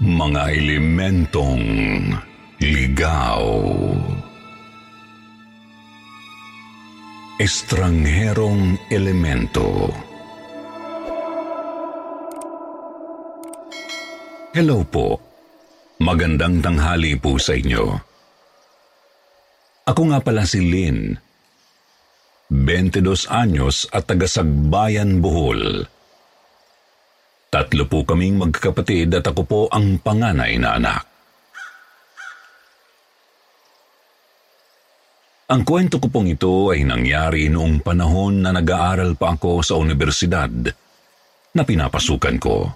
Mga elementong ligaw. Estrangherong elemento. Hello po. Magandang tanghali po sa inyo. Ako nga pala si Lynn. 22 anyos at taga Sagbayan, Bohol. Tatlo po kaming magkakapatid at ako po ang panganay na anak. Ang kwento ko pong ito ay nangyari noong panahon na nag-aaral pa ako sa universidad na pinapasukan ko.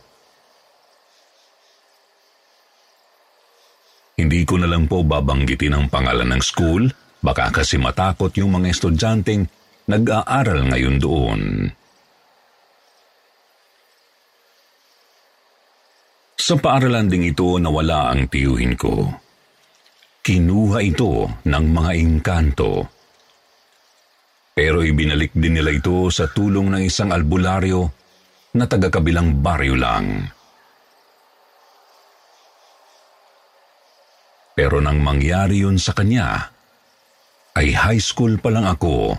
Hindi ko na lang po babanggitin ang pangalan ng school, baka kasi matakot yung mga estudyanteng nag-aaral ngayon doon. Sa paaralan ding ito nawala ang tiyuhin ko. Kinuha ito ng mga engkanto. Pero ibinalik din nila ito sa tulong ng isang albularyo na taga-kabilang baryo lang. Pero nang mangyari yun sa kanya, ay high school pa lang ako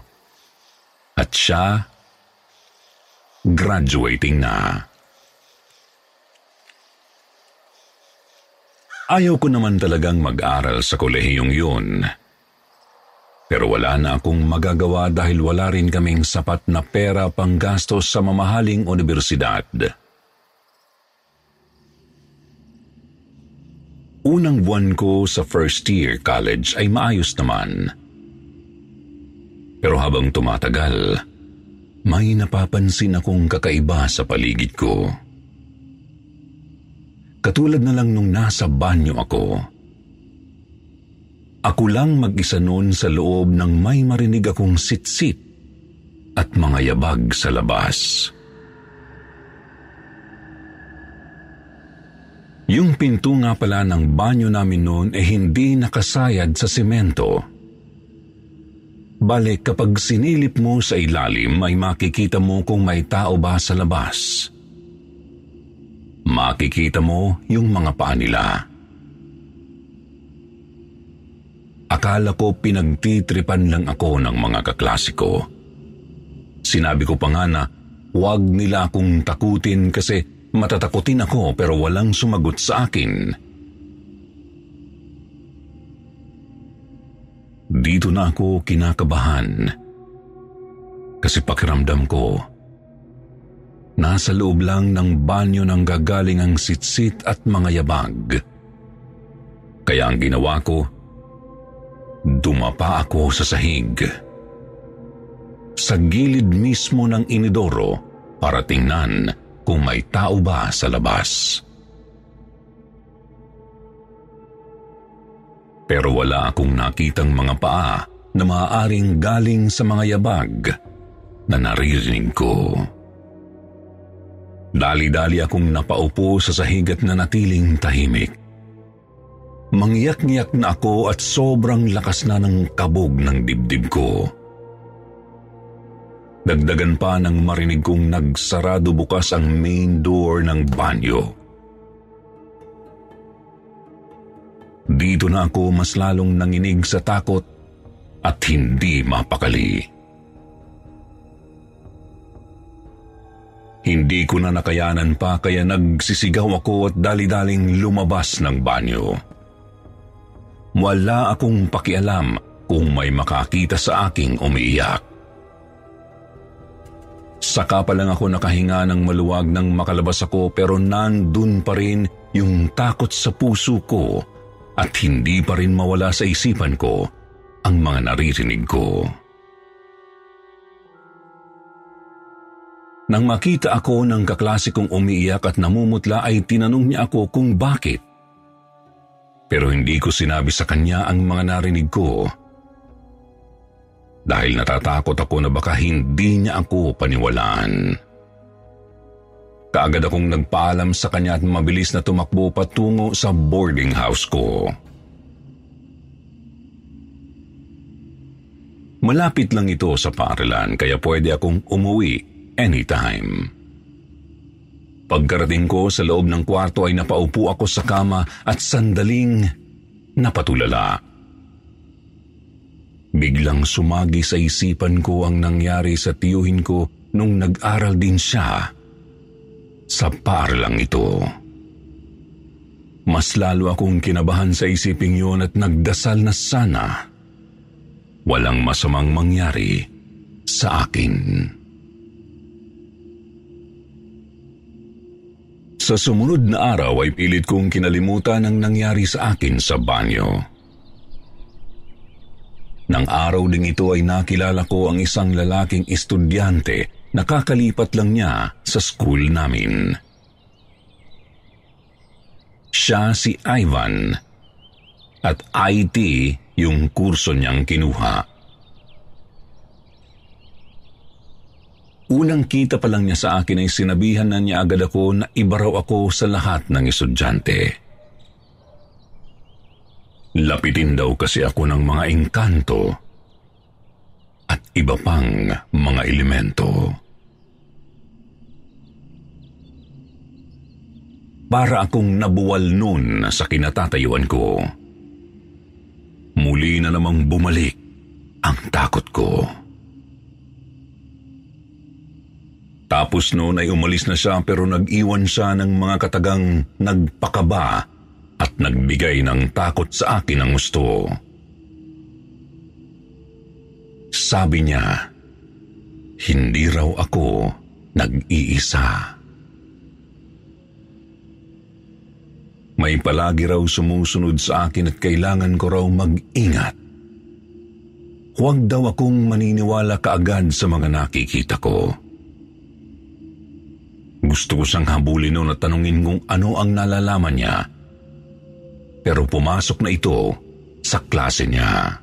at siya graduating na. Ayaw ko naman talagang mag-aral sa kolehiyong yun. Pero wala na akong magagawa dahil wala rin kaming sapat na pera pang gastos sa mamahaling universidad. Unang buwan ko sa first year college ay maayos naman. Pero habang tumatagal, may napapansin akong kakaiba sa paligid ko. Katulad na lang nung nasa banyo ako. Ako lang mag-isa noon sa loob nang may marinig akong sitsit at mga yabag sa labas. Yung pinto nga pala ng banyo namin noon ay hindi nakasayad sa semento. Bale, kapag sinilip mo sa ilalim ay makikita mo kung may tao ba sa labas makikita mo yung mga paa nila. Akala ko pinagtitripan lang ako ng mga kaklasiko. Sinabi ko pa nga na huwag nila akong takutin kasi matatakutin ako pero walang sumagot sa akin. Dito na ako kinakabahan kasi pakiramdam ko Nasa loob lang ng banyo ng gagaling ang sitsit at mga yabag. Kaya ang ginawa ko, dumapa ako sa sahig. Sa gilid mismo ng inidoro para tingnan kung may tao ba sa labas. Pero wala akong nakitang mga paa na maaaring galing sa mga yabag na naririnig ko. Dali-dali akong napaupo sa sahigat na natiling tahimik. Mangyak-ngyak na ako at sobrang lakas na ng kabog ng dibdib ko. Dagdagan pa nang marinig kong nagsarado bukas ang main door ng banyo. Dito na ako mas lalong nanginig sa takot at hindi mapakali. Hindi ko na nakayanan pa kaya nagsisigaw ako at dali-daling lumabas ng banyo. Wala akong pakialam kung may makakita sa aking umiiyak. Saka pa lang ako nakahinga ng maluwag nang makalabas ako pero nandun pa rin yung takot sa puso ko at hindi pa rin mawala sa isipan ko ang mga naririnig ko. Nang makita ako ng kaklase kong umiiyak at namumutla ay tinanong niya ako kung bakit. Pero hindi ko sinabi sa kanya ang mga narinig ko. Dahil natatakot ako na baka hindi niya ako paniwalaan. Kaagad akong nagpaalam sa kanya at mabilis na tumakbo patungo sa boarding house ko. Malapit lang ito sa paaralan kaya pwede akong umuwi anytime. Pagkarating ko sa loob ng kwarto ay napaupo ako sa kama at sandaling napatulala. Biglang sumagi sa isipan ko ang nangyari sa tiyuhin ko nung nag-aral din siya sa paaralang ito. Mas lalo akong kinabahan sa isiping yun at nagdasal na sana walang masamang mangyari sa akin. Sa sumunod na araw ay pilit kong kinalimutan ang nangyari sa akin sa banyo. Nang araw ding ito ay nakilala ko ang isang lalaking estudyante na kakalipat lang niya sa school namin. Siya si Ivan at IT yung kurso niyang kinuha. Unang kita pa lang niya sa akin ay sinabihan na niya agad ako na iba raw ako sa lahat ng estudyante. Lapitin daw kasi ako ng mga engkanto at iba pang mga elemento. Para akong nabuwal noon sa kinatatayuan ko. Muli na namang bumalik ang takot ko. Tapos noon ay umalis na siya pero nag-iwan siya ng mga katagang nagpakaba at nagbigay ng takot sa akin ng gusto. Sabi niya, hindi raw ako nag-iisa. May palagi raw sumusunod sa akin at kailangan ko raw mag-ingat. Huwag daw akong maniniwala kaagad sa mga nakikita ko. Gusto ko siyang habulin noon at tanungin kung ano ang nalalaman niya. Pero pumasok na ito sa klase niya.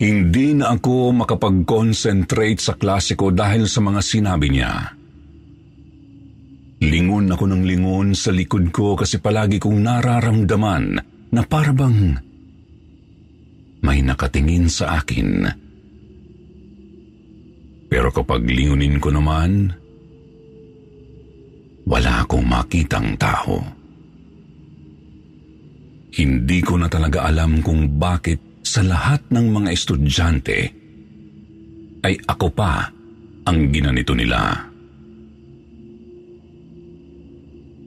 Hindi na ako makapag-concentrate sa klase ko dahil sa mga sinabi niya. Lingon ako ng lingon sa likod ko kasi palagi kong nararamdaman na parabang may nakatingin sa akin pero kapag lingunin ko naman, wala akong makitang tao. Hindi ko na talaga alam kung bakit sa lahat ng mga estudyante ay ako pa ang ginanito nila.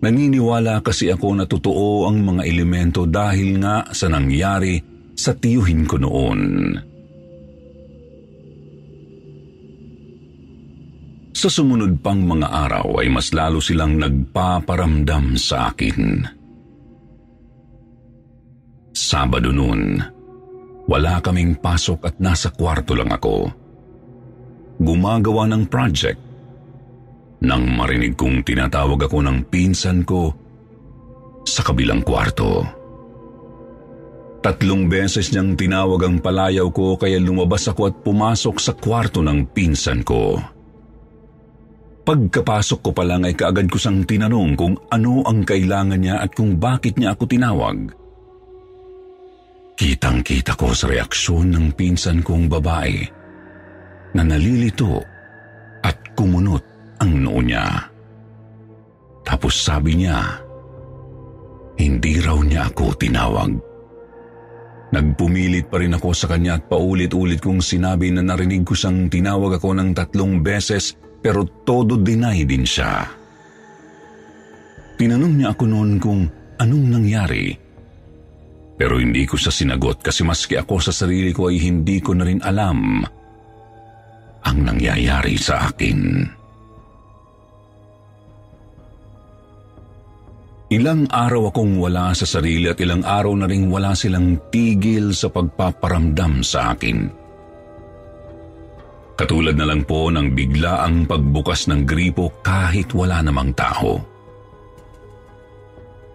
Naniniwala kasi ako na totoo ang mga elemento dahil nga sa nangyari sa tiyuhin ko noon. Sa sumunod pang mga araw ay mas lalo silang nagpaparamdam sa akin. Sabado noon, wala kaming pasok at nasa kwarto lang ako. Gumagawa ng project nang marinig kong tinatawag ako ng pinsan ko sa kabilang kwarto. Tatlong beses niyang tinawag ang palayaw ko kaya lumabas ako at pumasok sa kwarto ng pinsan ko. Pagkapasok ko pa lang ay kaagad ko sang tinanong kung ano ang kailangan niya at kung bakit niya ako tinawag. Kitang-kita ko sa reaksyon ng pinsan kong babae na nalilito at kumunot ang noo niya. Tapos sabi niya, hindi raw niya ako tinawag. Nagpumilit pa rin ako sa kanya at paulit-ulit kong sinabi na narinig ko siyang tinawag ako ng tatlong beses pero todo deny din siya. Tinanong niya ako noon kung anong nangyari. Pero hindi ko siya sinagot kasi maski ako sa sarili ko ay hindi ko na rin alam ang nangyayari sa akin. Ilang araw akong wala sa sarili at ilang araw na rin wala silang tigil sa pagpaparamdam sa akin. Katulad na lang po ng bigla ang pagbukas ng gripo kahit wala namang tao.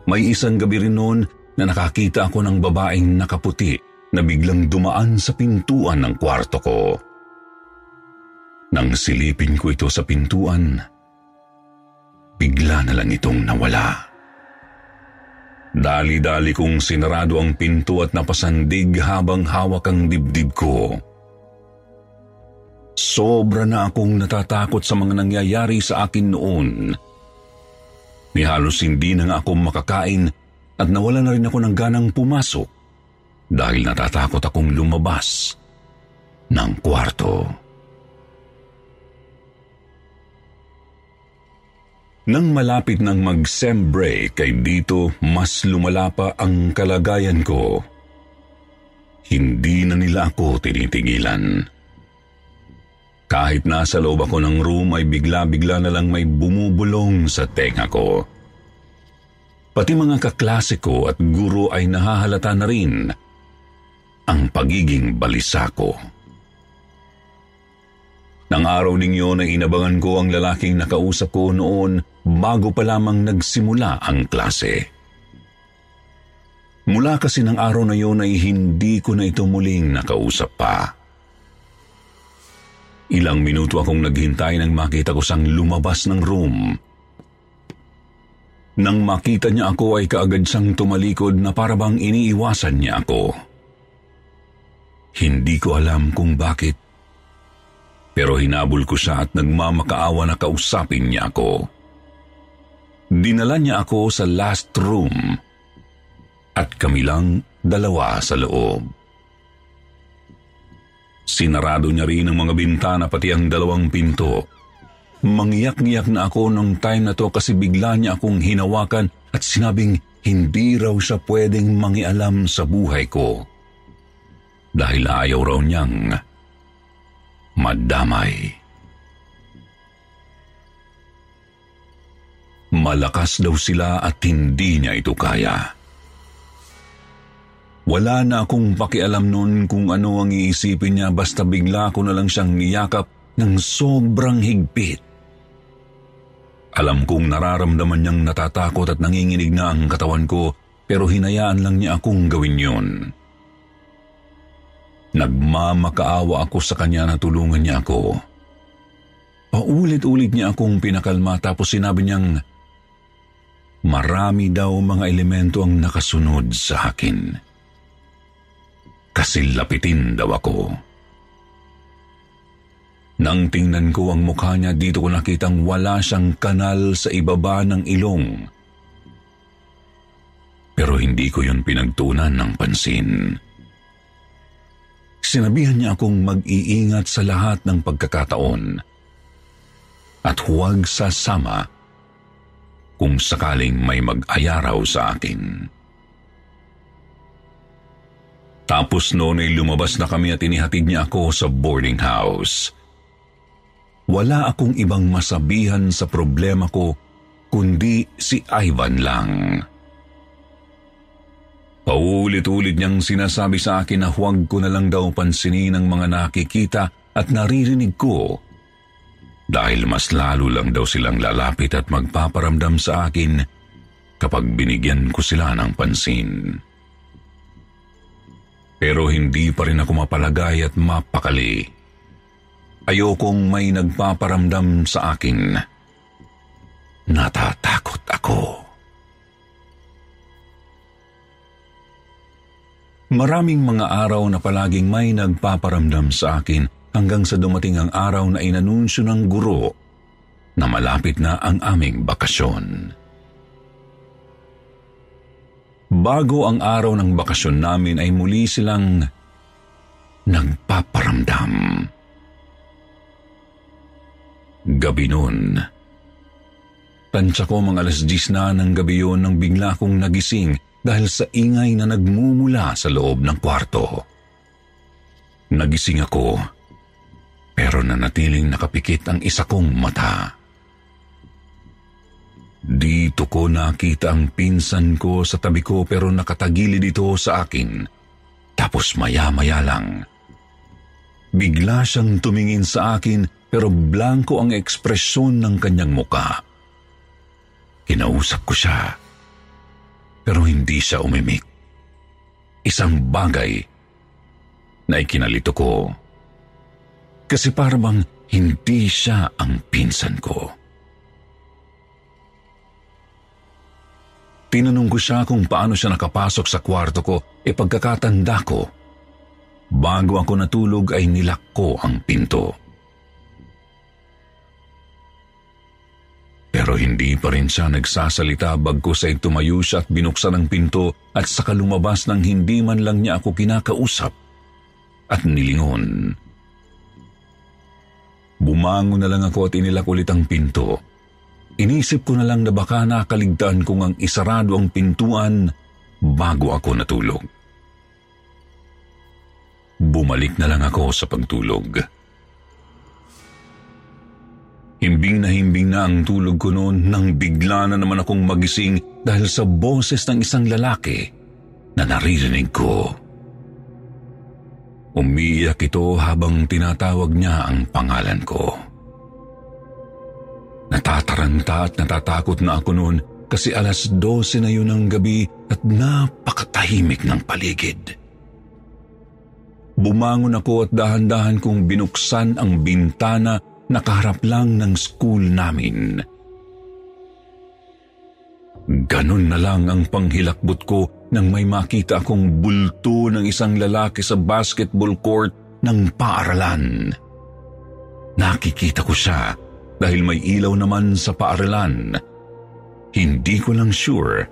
May isang gabi rin noon na nakakita ako ng babaeng nakaputi na biglang dumaan sa pintuan ng kwarto ko. Nang silipin ko ito sa pintuan, bigla na lang itong nawala. Dali-dali kong sinarado ang pinto at napasandig habang hawak ang dibdib ko. Sobra na akong natatakot sa mga nangyayari sa akin noon. Ni halos hindi na nga ako makakain at nawala na rin ako ng ganang pumasok dahil natatakot akong lumabas ng kwarto. Nang malapit ng mag-sem break ay dito mas lumala pa ang kalagayan ko. Hindi na nila ako tinitigilan. Kahit nasa loob ako ng room ay bigla-bigla na lang may bumubulong sa tenga ko. Pati mga kaklase ko at guro ay nahahalata na rin ang pagiging balisa ko. Nang araw ninyo na inabangan ko ang lalaking nakausap ko noon bago pa lamang nagsimula ang klase. Mula kasi ng araw na yon ay hindi ko na ito muling nakausap pa. Ilang minuto akong naghintay nang makita ko sang lumabas ng room. Nang makita niya ako ay kaagad siyang tumalikod na parabang iniiwasan niya ako. Hindi ko alam kung bakit. Pero hinabol ko siya at nagmamakaawa na kausapin niya ako. Dinala niya ako sa last room at kami lang dalawa sa loob. Sinarado niya rin ang mga bintana pati ang dalawang pinto. Mangyak-ngiyak na ako nung time na to kasi bigla niya akong hinawakan at sinabing hindi raw siya pwedeng mangialam sa buhay ko. Dahil ayaw raw niyang madamay. Malakas daw sila at hindi niya ito kaya. Wala na akong pakialam noon kung ano ang iisipin niya basta bigla ko na lang siyang niyakap ng sobrang higpit. Alam kong nararamdaman niyang natatakot at nanginginig na ang katawan ko pero hinayaan lang niya akong gawin yun. Nagmamakaawa ako sa kanya na tulungan niya ako. Paulit-ulit niya akong pinakalma tapos sinabi niyang marami daw mga elemento ang nakasunod sa akin kasi lapitin daw ako. Nang tingnan ko ang mukha niya, dito ko nakitang wala siyang kanal sa ibaba ng ilong. Pero hindi ko yun pinagtunan ng pansin. Sinabihan niya akong mag-iingat sa lahat ng pagkakataon at huwag sasama kung sakaling may mag-ayaraw sa akin. Tapos noon ay lumabas na kami at inihatid niya ako sa boarding house. Wala akong ibang masabihan sa problema ko kundi si Ivan lang. Paulit-ulit niyang sinasabi sa akin na huwag ko na lang daw pansinin ang mga nakikita at naririnig ko dahil mas lalo lang daw silang lalapit at magpaparamdam sa akin kapag binigyan ko sila ng pansin pero hindi pa rin ako mapalagay at mapakali. Ayokong may nagpaparamdam sa akin. Natatakot ako. Maraming mga araw na palaging may nagpaparamdam sa akin hanggang sa dumating ang araw na inanunsyo ng guro na malapit na ang aming bakasyon. Bago ang araw ng bakasyon namin ay muli silang nagpaparamdam. Gabi noon. Tansya ko mga alas 10 na ng gabi yun nang bigla kong nagising dahil sa ingay na nagmumula sa loob ng kwarto. Nagising ako, pero nanatiling nakapikit ang isa kong mata. Dito ko nakita ang pinsan ko sa tabi ko pero nakatagilid ito sa akin. Tapos maya-maya lang, Bigla siyang tumingin sa akin pero blanco ang ekspresyon ng kanyang muka. Kinausap ko siya pero hindi siya umimik. Isang bagay na ikinalito ko. Kasi parang hindi siya ang pinsan ko. Tinanong ko siya kung paano siya nakapasok sa kwarto ko e pagkakatanda ko. Bago ako natulog ay nilak ko ang pinto. Pero hindi pa rin siya nagsasalita bagkus ay tumayo siya at binuksan ang pinto at saka lumabas nang hindi man lang niya ako kinakausap at nilingon. Bumangon na lang ako at inilak ulit ang pinto. Inisip ko na lang na baka nakaligtaan kong ang isarado ang pintuan bago ako natulog. Bumalik na lang ako sa pagtulog. Himbing na himbing na ang tulog ko noon nang bigla na naman akong magising dahil sa boses ng isang lalaki na naririnig ko. Umiiyak ito habang tinatawag niya ang pangalan ko. Natataranta at natatakot na ako noon kasi alas 12 na yun ng gabi at napakatahimik ng paligid. Bumangon ako at dahan-dahan kong binuksan ang bintana na kaharap lang ng school namin. Ganon na lang ang panghilakbot ko nang may makita akong bulto ng isang lalaki sa basketball court ng paaralan. Nakikita ko siya dahil may ilaw naman sa paaralan. Hindi ko lang sure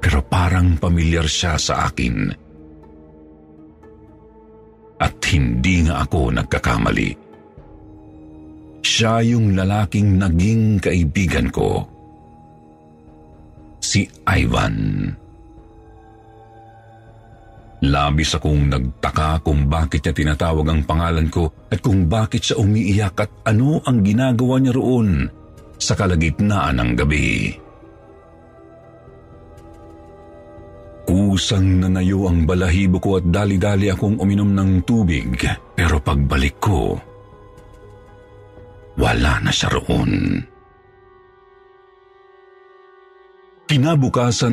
pero parang pamilyar siya sa akin. At hindi nga ako nagkakamali. Siya yung lalaking naging kaibigan ko. Si Ivan. Labis akong nagtaka kung bakit niya tinatawag ang pangalan ko at kung bakit siya umiiyak at ano ang ginagawa niya roon sa kalagitnaan ng gabi. Kusang nanayo ang balahibo ko at dali-dali akong uminom ng tubig pero pagbalik ko, wala na siya roon. Kinabukasan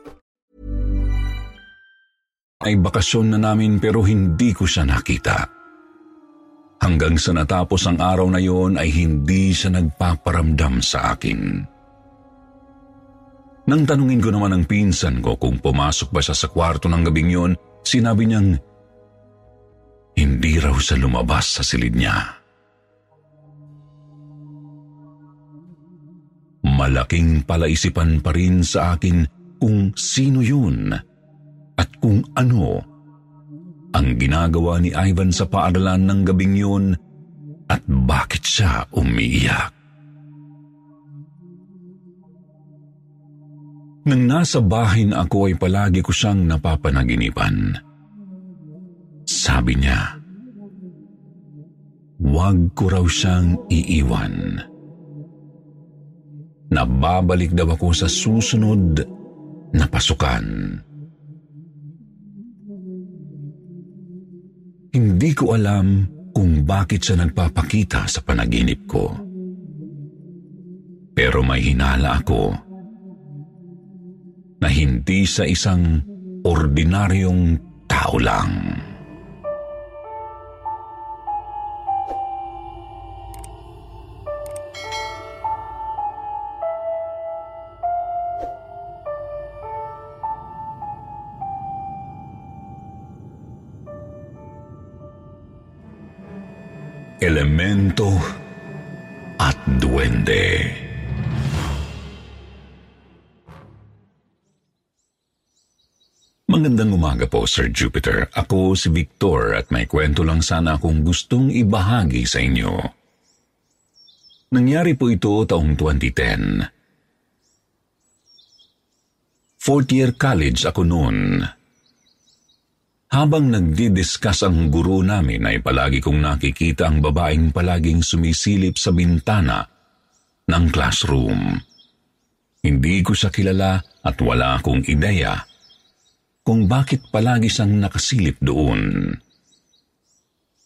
ay bakasyon na namin pero hindi ko siya nakita. Hanggang sa natapos ang araw na yon ay hindi siya nagpaparamdam sa akin. Nang tanungin ko naman ang pinsan ko kung pumasok ba siya sa kwarto ng gabing yon, sinabi niyang hindi raw siya lumabas sa silid niya. Malaking palaisipan pa rin sa akin kung sino yun at kung ano ang ginagawa ni Ivan sa paaralan ng gabing yun at bakit siya umiiyak. Nang nasa bahay ako ay palagi ko siyang napapanaginipan. Sabi niya, huwag ko raw siyang iiwan. Nababalik daw ako sa susunod na pasukan. Hindi ko alam kung bakit siya nagpapakita sa panaginip ko. Pero may hinala ako na hindi sa isang ordinaryong tao lang. Magandang umaga po, Sir Jupiter. Ako si Victor at may kwento lang sana akong gustong ibahagi sa inyo. Nangyari po ito taong 2010. Fourth year college ako noon. Habang nagdi-discuss ang guro namin ay palagi kong nakikita ang babaeng palaging sumisilip sa bintana ng classroom. Hindi ko siya kilala at wala akong ideya kung bakit palagi siyang nakasilip doon.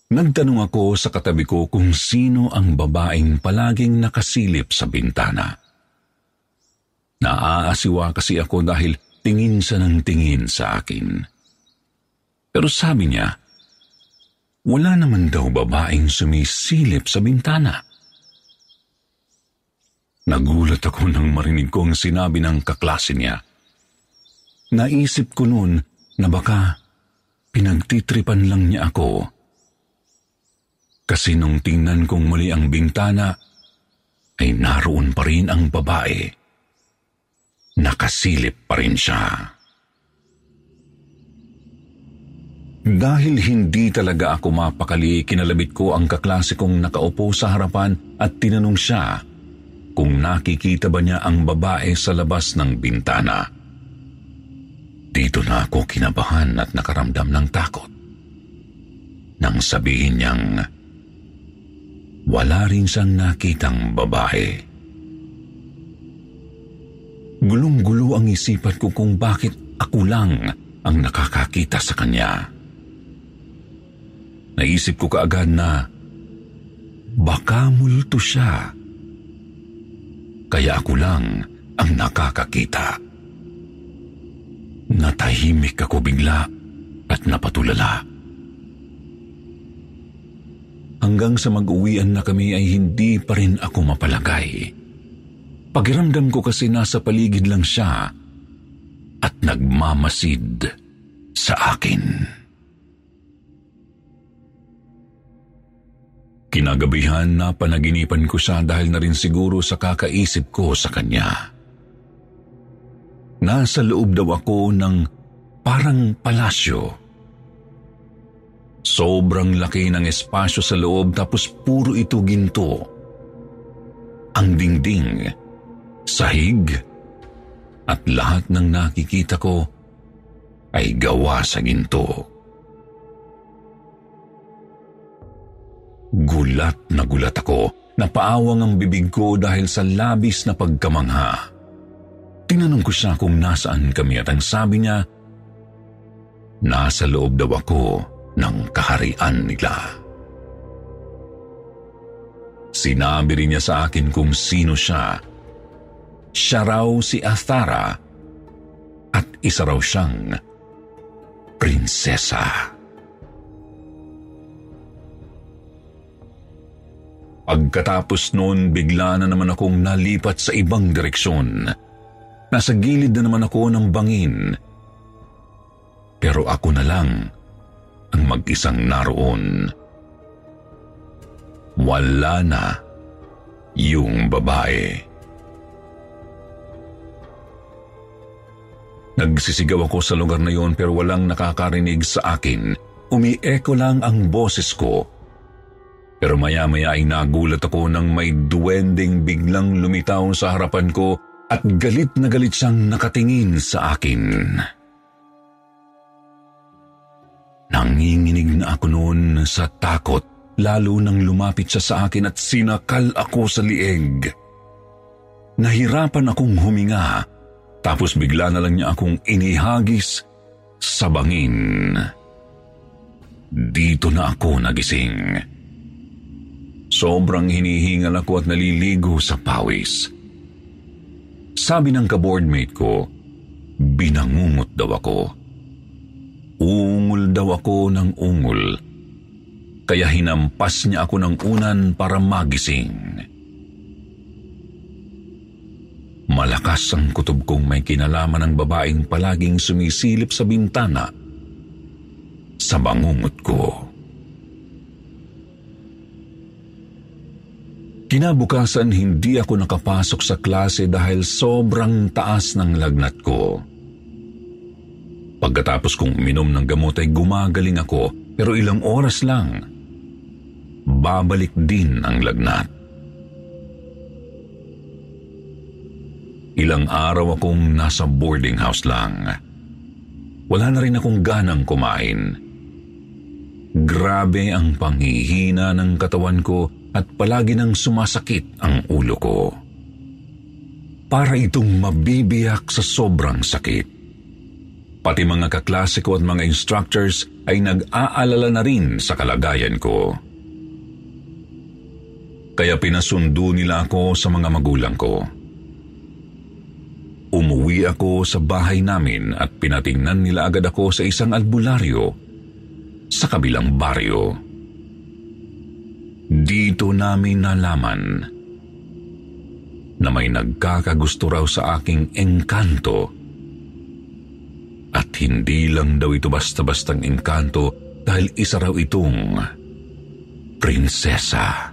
Nagtanong ako sa katabi ko kung sino ang babaeng palaging nakasilip sa bintana. Naaasiwa kasi ako dahil tingin siya ng tingin sa akin. Pero sabi niya, wala naman daw babaeng sumisilip sa bintana. Nagulat ako nang marinig ko ang sinabi ng kaklase niya. Naisip ko noon na baka pinagtitripan lang niya ako. Kasi nung tingnan kong muli ang bintana, ay naroon pa rin ang babae. Nakasilip pa rin siya. Dahil hindi talaga ako mapakali, kinalabit ko ang kaklase kong nakaupo sa harapan at tinanong siya kung nakikita ba niya ang babae sa labas ng bintana. Dito na ako kinabahan at nakaramdam ng takot. Nang sabihin niyang wala rin siyang nakitang babae. Gulong-gulo ang isipan ko kung bakit ako lang ang nakakakita sa kanya. Naisip ko kaagad na baka multo siya. Kaya ako lang ang nakakakita. Natahimik ako bigla at napatulala. Hanggang sa mag-uwian na kami ay hindi pa rin ako mapalagay. Pagiramdam ko kasi nasa paligid lang siya at nagmamasid sa akin. Kinagabihan na panaginipan ko siya dahil na rin siguro sa kakaisip ko sa kanya. Nasa loob daw ako ng parang palasyo. Sobrang laki ng espasyo sa loob tapos puro ito ginto. Ang dingding, sahig, at lahat ng nakikita ko ay gawa sa ginto. Gulat na gulat ako. Napaawang ang bibig ko dahil sa labis na pagkamangha. Tinanong ko siya kung nasaan kami at ang sabi niya, nasa loob daw ako ng kaharian nila. Sinabi rin niya sa akin kung sino siya. Siya raw si Athara at isa raw siyang prinsesa. Pagkatapos noon, bigla na naman akong nalipat sa ibang direksyon. Nasa gilid na naman ako ng bangin. Pero ako na lang ang mag-isang naroon. Wala na yung babae. Nagsisigaw ako sa lugar na yon pero walang nakakarinig sa akin. Umi-echo lang ang boses ko pero maya-maya ay nagulat ako nang may duwending biglang lumitaw sa harapan ko at galit na galit siyang nakatingin sa akin. Nanginginig na ako noon sa takot lalo nang lumapit siya sa akin at sinakal ako sa lieg. Nahirapan akong huminga tapos bigla na lang niya akong inihagis sa bangin. Dito na ako nagising. Sobrang hinihingal ako at naliligo sa pawis. Sabi ng kaboardmate ko, binangungot daw ako. Ungol daw ako ng ungol. Kaya hinampas niya ako ng unan para magising. Malakas ang kutob kong may kinalaman ng babaeng palaging sumisilip sa bintana sa bangungot ko. Kinabukasan hindi ako nakapasok sa klase dahil sobrang taas ng lagnat ko. Pagkatapos kong uminom ng gamot ay gumagaling ako pero ilang oras lang, babalik din ang lagnat. Ilang araw akong nasa boarding house lang. Wala na rin akong ganang kumain. Grabe ang panghihina ng katawan ko at palagi nang sumasakit ang ulo ko. Para itong mabibiyak sa sobrang sakit. Pati mga kaklase ko at mga instructors ay nag-aalala na rin sa kalagayan ko. Kaya pinasundo nila ako sa mga magulang ko. Umuwi ako sa bahay namin at pinatingnan nila agad ako sa isang albularyo sa kabilang baryo. Dito namin nalaman na may nagkakagusto raw sa aking engkanto at hindi lang daw ito basta-bastang engkanto dahil isa raw itong prinsesa.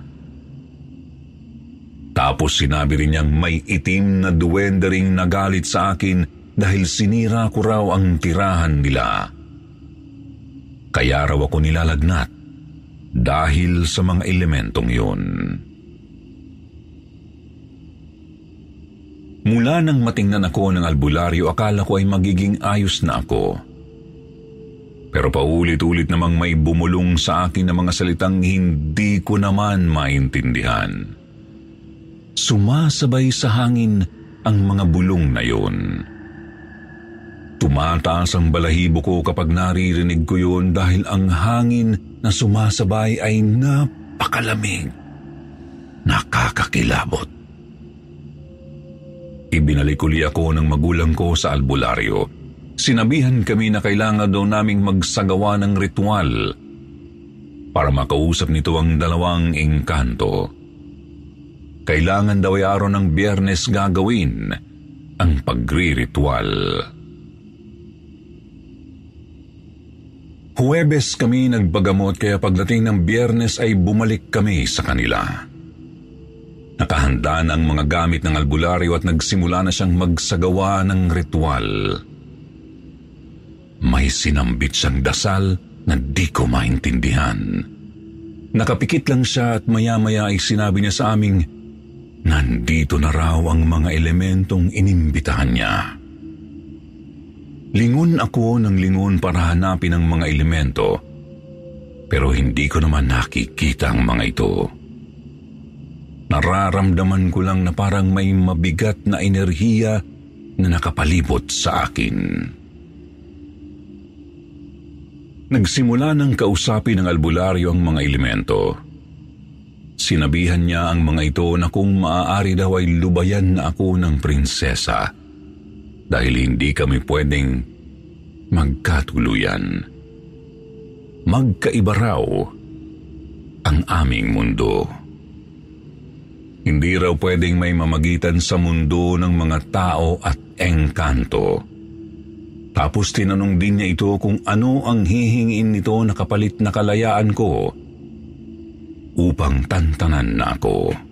Tapos sinabi rin niyang may itim na duwende ring nagalit sa akin dahil sinira ko raw ang tirahan nila. Kaya raw ako nilalagnat dahil sa mga elementong yun. Mula nang matingnan ako ng albularyo, akala ko ay magiging ayos na ako. Pero paulit-ulit namang may bumulong sa akin na mga salitang hindi ko naman maintindihan. Sumasabay sa hangin ang mga bulong na yun. Tumataas ang balahibo ko kapag naririnig ko yun dahil ang hangin na sumasabay ay napakalamig. Nakakakilabot. Ibinalikuli ako ng magulang ko sa albularyo. Sinabihan kami na kailangan daw naming magsagawa ng ritual para makausap nito ang dalawang engkanto. Kailangan daw ay araw ng biyernes gagawin ang pagri-ritual. Huwebes kami nagbagamot kaya pagdating ng biyernes ay bumalik kami sa kanila. Nakahanda na ang mga gamit ng albularyo at nagsimula na siyang magsagawa ng ritual. May sinambit siyang dasal na di ko maintindihan. Nakapikit lang siya at maya-maya ay sinabi niya sa aming Nandito na raw ang mga elementong inimbitahan niya. Lingon ako ng lingon para hanapin ang mga elemento, pero hindi ko naman nakikita ang mga ito. Nararamdaman ko lang na parang may mabigat na enerhiya na nakapalibot sa akin. Nagsimula ng kausapin ng albularyo ang mga elemento. Sinabihan niya ang mga ito na kung maaari daw ay lubayan na ako ng prinsesa dahil hindi kami pwedeng magkatuluyan. Magkaiba raw ang aming mundo. Hindi raw pwedeng may mamagitan sa mundo ng mga tao at engkanto. Tapos tinanong din niya ito kung ano ang hihingin nito na kapalit na kalayaan ko upang tantanan na ako.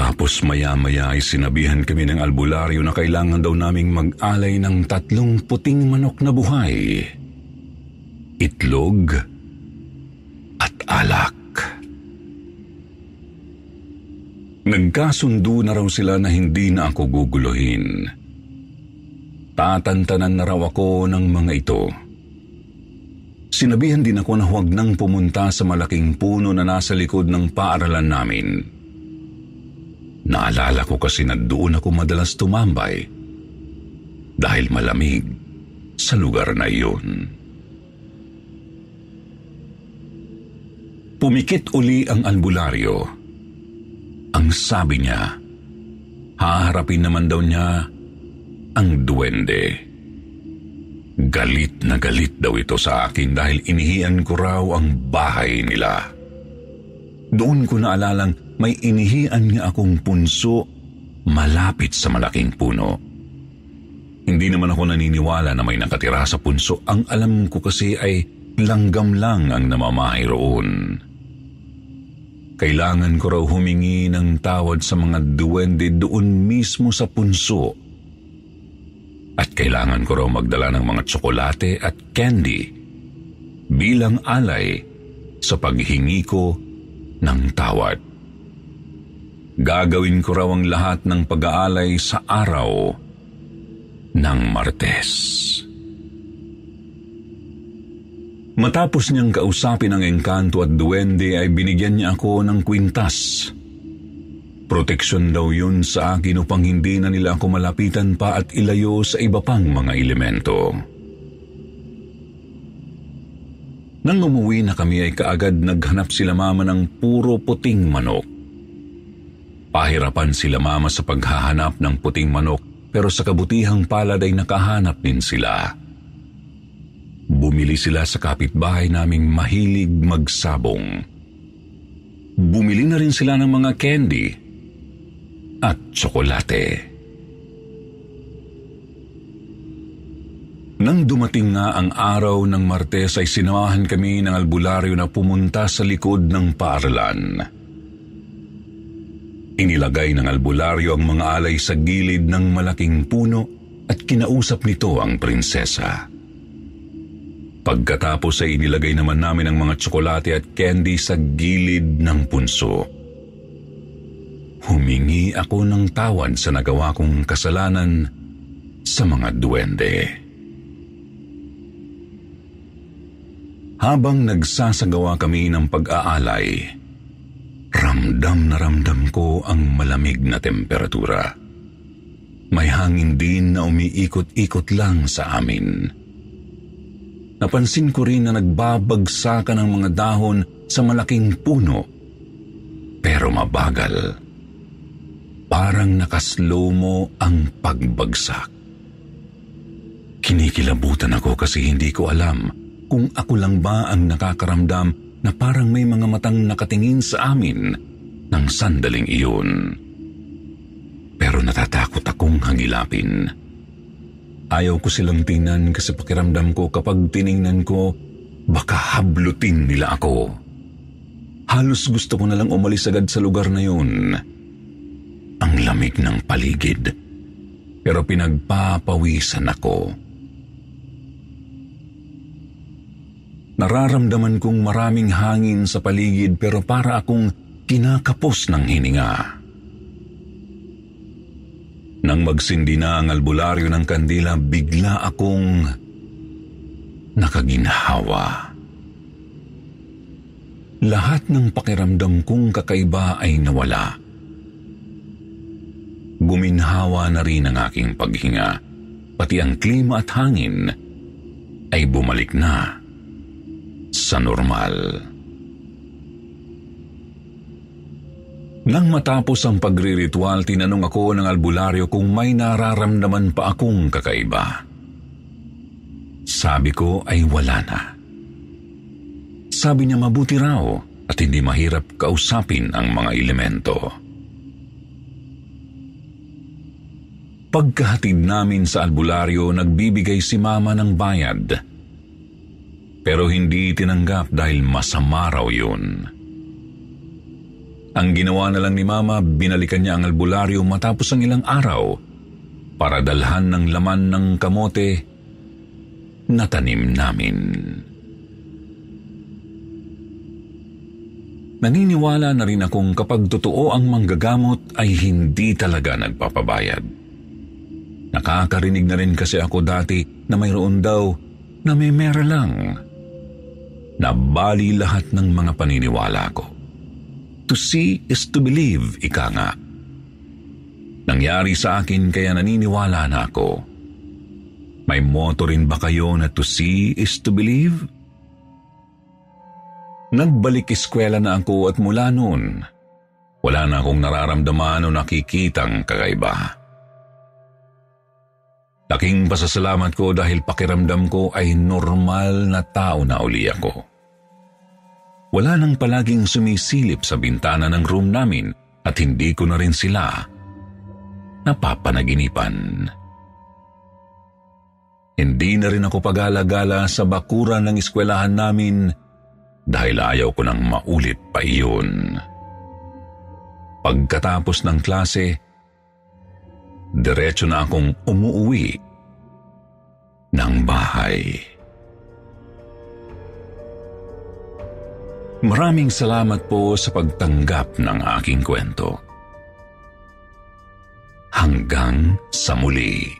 Tapos maya-maya ay sinabihan kami ng albularyo na kailangan daw naming mag-alay ng tatlong puting manok na buhay, itlog at alak. Nagkasundo na raw sila na hindi na ako guguluhin. Tatantanan na raw ako ng mga ito. Sinabihan din ako na huwag nang pumunta sa malaking puno na nasa likod ng paaralan namin. Naalala ko kasi na doon ako madalas tumambay dahil malamig sa lugar na iyon. Pumikit uli ang albularyo. Ang sabi niya, haharapin naman daw niya ang duwende. Galit na galit daw ito sa akin dahil inihian ko raw ang bahay nila. Doon ko naalalang may inihian nga akong punso malapit sa malaking puno. Hindi naman ako naniniwala na may nakatira sa punso. Ang alam ko kasi ay langgam lang ang namamahay roon. kailangan ko raw humingi ng tawad sa mga duwende doon mismo sa punso. At kailangan ko raw magdala ng mga tsokolate at candy bilang alay sa paghingi ko ng tawad. Gagawin ko raw ang lahat ng pag-aalay sa araw ng Martes. Matapos niyang kausapin ang engkanto at duwende ay binigyan niya ako ng kwintas. Proteksyon daw yun sa akin upang hindi na nila ako malapitan pa at ilayo sa iba pang mga elemento. Nang umuwi na kami ay kaagad naghanap sila mama ng puro puting manok. Pahirapan sila mama sa paghahanap ng puting manok pero sa kabutihang palad ay nakahanap din sila. Bumili sila sa kapitbahay naming mahilig magsabong. Bumili na rin sila ng mga candy at tsokolate. Nang dumating nga ang araw ng Martes ay sinamahan kami ng albularyo na pumunta sa likod ng paaralan. Inilagay ng albularyo ang mga alay sa gilid ng malaking puno at kinausap nito ang prinsesa. Pagkatapos ay inilagay naman namin ang mga tsokolate at candy sa gilid ng punso. Humingi ako ng tawad sa nagawa kong kasalanan sa mga duwende. Habang nagsasagawa kami ng pag-aalay, ramdam na ramdam ko ang malamig na temperatura. May hangin din na umiikot-ikot lang sa amin. Napansin ko rin na nagbabagsakan ng mga dahon sa malaking puno. Pero mabagal. Parang nakaslow mo ang pagbagsak. Kinikilabutan ako kasi hindi ko alam kung ako lang ba ang nakakaramdam na parang may mga matang nakatingin sa amin ng sandaling iyon. Pero natatakot akong hangilapin. Ayaw ko silang tingnan kasi pakiramdam ko kapag tiningnan ko, baka hablutin nila ako. Halos gusto ko na lang umalis agad sa lugar na yun. Ang lamig ng paligid. Pero pinagpapawisan ako. Nararamdaman kong maraming hangin sa paligid pero para akong kinakapos ng hininga. Nang magsindi na ang albularyo ng kandila, bigla akong nakaginhawa. Lahat ng pakiramdam kong kakaiba ay nawala. Guminhawa na rin ang aking paghinga, pati ang klima at hangin ay bumalik na sa normal. Nang matapos ang pagriritual, tinanong ako ng albularyo kung may nararamdaman pa akong kakaiba. Sabi ko ay wala na. Sabi niya mabuti raw at hindi mahirap kausapin ang mga elemento. Pagkahatid namin sa albularyo, nagbibigay si mama ng bayad. Pero hindi tinanggap dahil masama raw yun. Ang ginawa na lang ni Mama, binalikan niya ang albularyo matapos ang ilang araw para dalhan ng laman ng kamote na tanim namin. Naniniwala na rin akong kapag totoo ang manggagamot ay hindi talaga nagpapabayad. Nakakarinig na rin kasi ako dati na mayroon daw na may mera lang. Nabali lahat ng mga paniniwala ko. To see is to believe, ika nga. Nangyari sa akin kaya naniniwala na ako. May moto rin ba kayo na to see is to believe? Nagbalik eskwela na ako at mula noon, wala na akong nararamdaman o nakikitang kakaiba. Laking pasasalamat ko dahil pakiramdam ko ay normal na tao na uli ako. Wala nang palaging sumisilip sa bintana ng room namin at hindi ko na rin sila napapanaginipan. Hindi na rin ako pag-alagala sa bakura ng eskwelahan namin dahil ayaw ko nang maulit pa iyon. Pagkatapos ng klase, diretso na akong umuwi ng bahay. Maraming salamat po sa pagtanggap ng aking kwento. Hanggang sa muli.